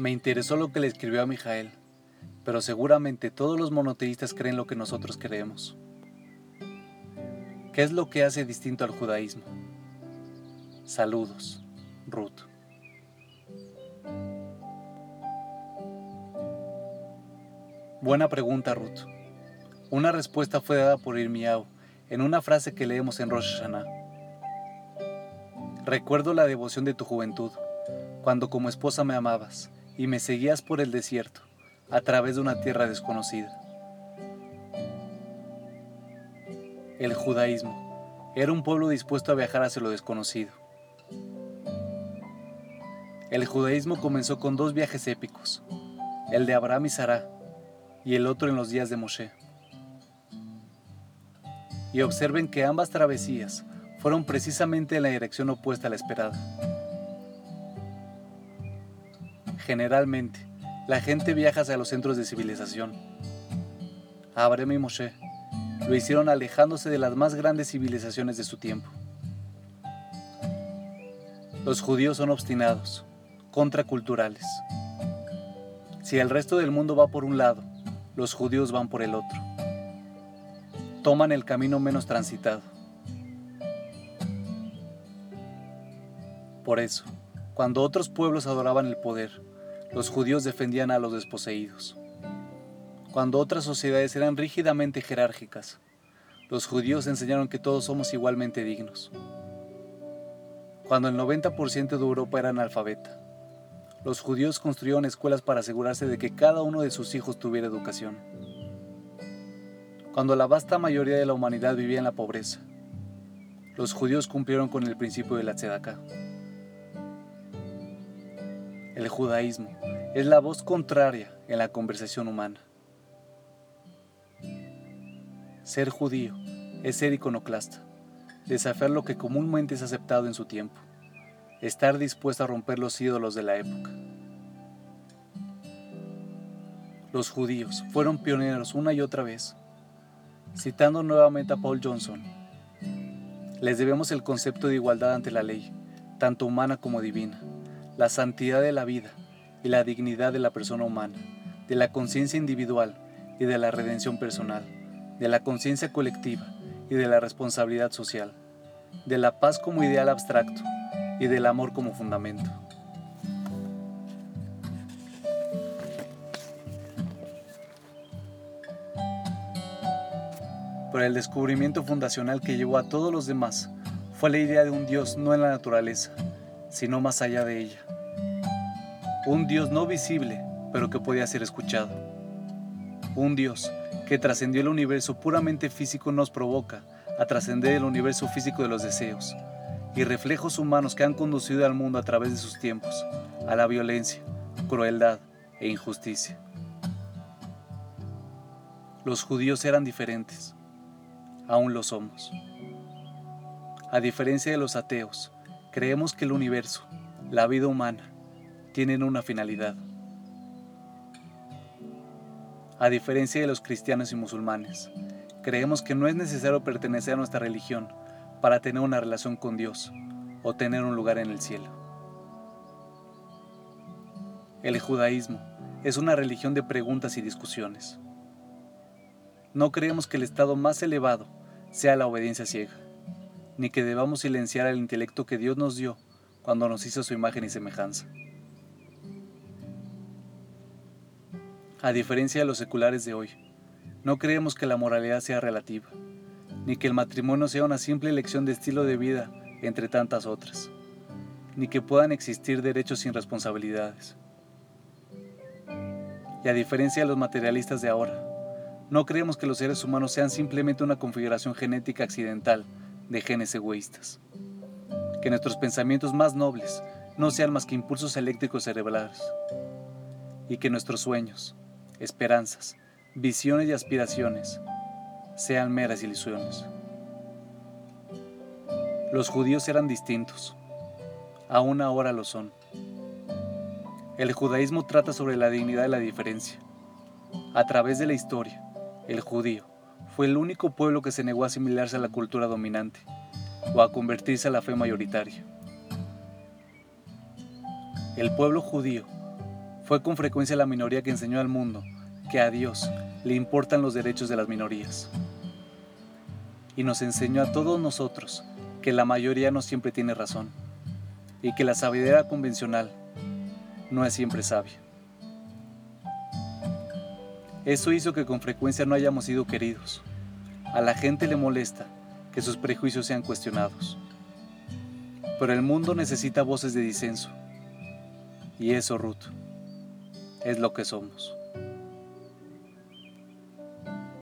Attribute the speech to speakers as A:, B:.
A: Me interesó lo que le escribió a Mijael, pero seguramente todos los monoteístas creen lo que nosotros creemos. ¿Qué es lo que hace distinto al judaísmo? Saludos, Ruth. Buena pregunta, Ruth. Una respuesta fue dada por Irmiao en una frase que leemos en Rosh Hashanah. Recuerdo la devoción de tu juventud, cuando como esposa me amabas y me seguías por el desierto, a través de una tierra desconocida. El judaísmo era un pueblo dispuesto a viajar hacia lo desconocido. El judaísmo comenzó con dos viajes épicos, el de Abraham y Sarah y el otro en los días de Moshe y observen que ambas travesías fueron precisamente en la dirección opuesta a la esperada. Generalmente, la gente viaja hacia los centros de civilización. Abraham y Moshe lo hicieron alejándose de las más grandes civilizaciones de su tiempo. Los judíos son obstinados, contraculturales. Si el resto del mundo va por un lado, los judíos van por el otro toman el camino menos transitado. Por eso, cuando otros pueblos adoraban el poder, los judíos defendían a los desposeídos. Cuando otras sociedades eran rígidamente jerárquicas, los judíos enseñaron que todos somos igualmente dignos. Cuando el 90% de Europa era analfabeta, los judíos construyeron escuelas para asegurarse de que cada uno de sus hijos tuviera educación cuando la vasta mayoría de la humanidad vivía en la pobreza. Los judíos cumplieron con el principio de la tzedakah. El judaísmo es la voz contraria en la conversación humana. Ser judío es ser iconoclasta, desafiar lo que comúnmente es aceptado en su tiempo, estar dispuesto a romper los ídolos de la época. Los judíos fueron pioneros una y otra vez Citando nuevamente a Paul Johnson, les debemos el concepto de igualdad ante la ley, tanto humana como divina, la santidad de la vida y la dignidad de la persona humana, de la conciencia individual y de la redención personal, de la conciencia colectiva y de la responsabilidad social, de la paz como ideal abstracto y del amor como fundamento. pero el descubrimiento fundacional que llevó a todos los demás fue la idea de un Dios no en la naturaleza, sino más allá de ella. Un Dios no visible, pero que podía ser escuchado. Un Dios que trascendió el universo puramente físico nos provoca a trascender el universo físico de los deseos y reflejos humanos que han conducido al mundo a través de sus tiempos, a la violencia, crueldad e injusticia. Los judíos eran diferentes aún lo somos. A diferencia de los ateos, creemos que el universo, la vida humana, tienen una finalidad. A diferencia de los cristianos y musulmanes, creemos que no es necesario pertenecer a nuestra religión para tener una relación con Dios o tener un lugar en el cielo. El judaísmo es una religión de preguntas y discusiones. No creemos que el estado más elevado sea la obediencia ciega, ni que debamos silenciar el intelecto que Dios nos dio cuando nos hizo su imagen y semejanza. A diferencia de los seculares de hoy, no creemos que la moralidad sea relativa, ni que el matrimonio sea una simple elección de estilo de vida entre tantas otras, ni que puedan existir derechos sin responsabilidades. Y a diferencia de los materialistas de ahora, no creemos que los seres humanos sean simplemente una configuración genética accidental de genes egoístas. Que nuestros pensamientos más nobles no sean más que impulsos eléctricos cerebrales. Y que nuestros sueños, esperanzas, visiones y aspiraciones sean meras ilusiones. Los judíos eran distintos. Aún ahora lo son. El judaísmo trata sobre la dignidad de la diferencia. A través de la historia, el judío, fue el único pueblo que se negó a asimilarse a la cultura dominante o a convertirse a la fe mayoritaria. El pueblo judío Fue con frecuencia la minoría que enseñó al mundo que a Dios le importan los derechos de las minorías. Y nos enseñó a todos nosotros que la mayoría no siempre tiene razón y que la sabiduría convencional no es siempre sabia. Eso hizo que con frecuencia no hayamos sido queridos. A la gente le molesta que sus prejuicios sean cuestionados. Pero el mundo necesita voces de disenso. Y eso, Ruth, es lo que somos.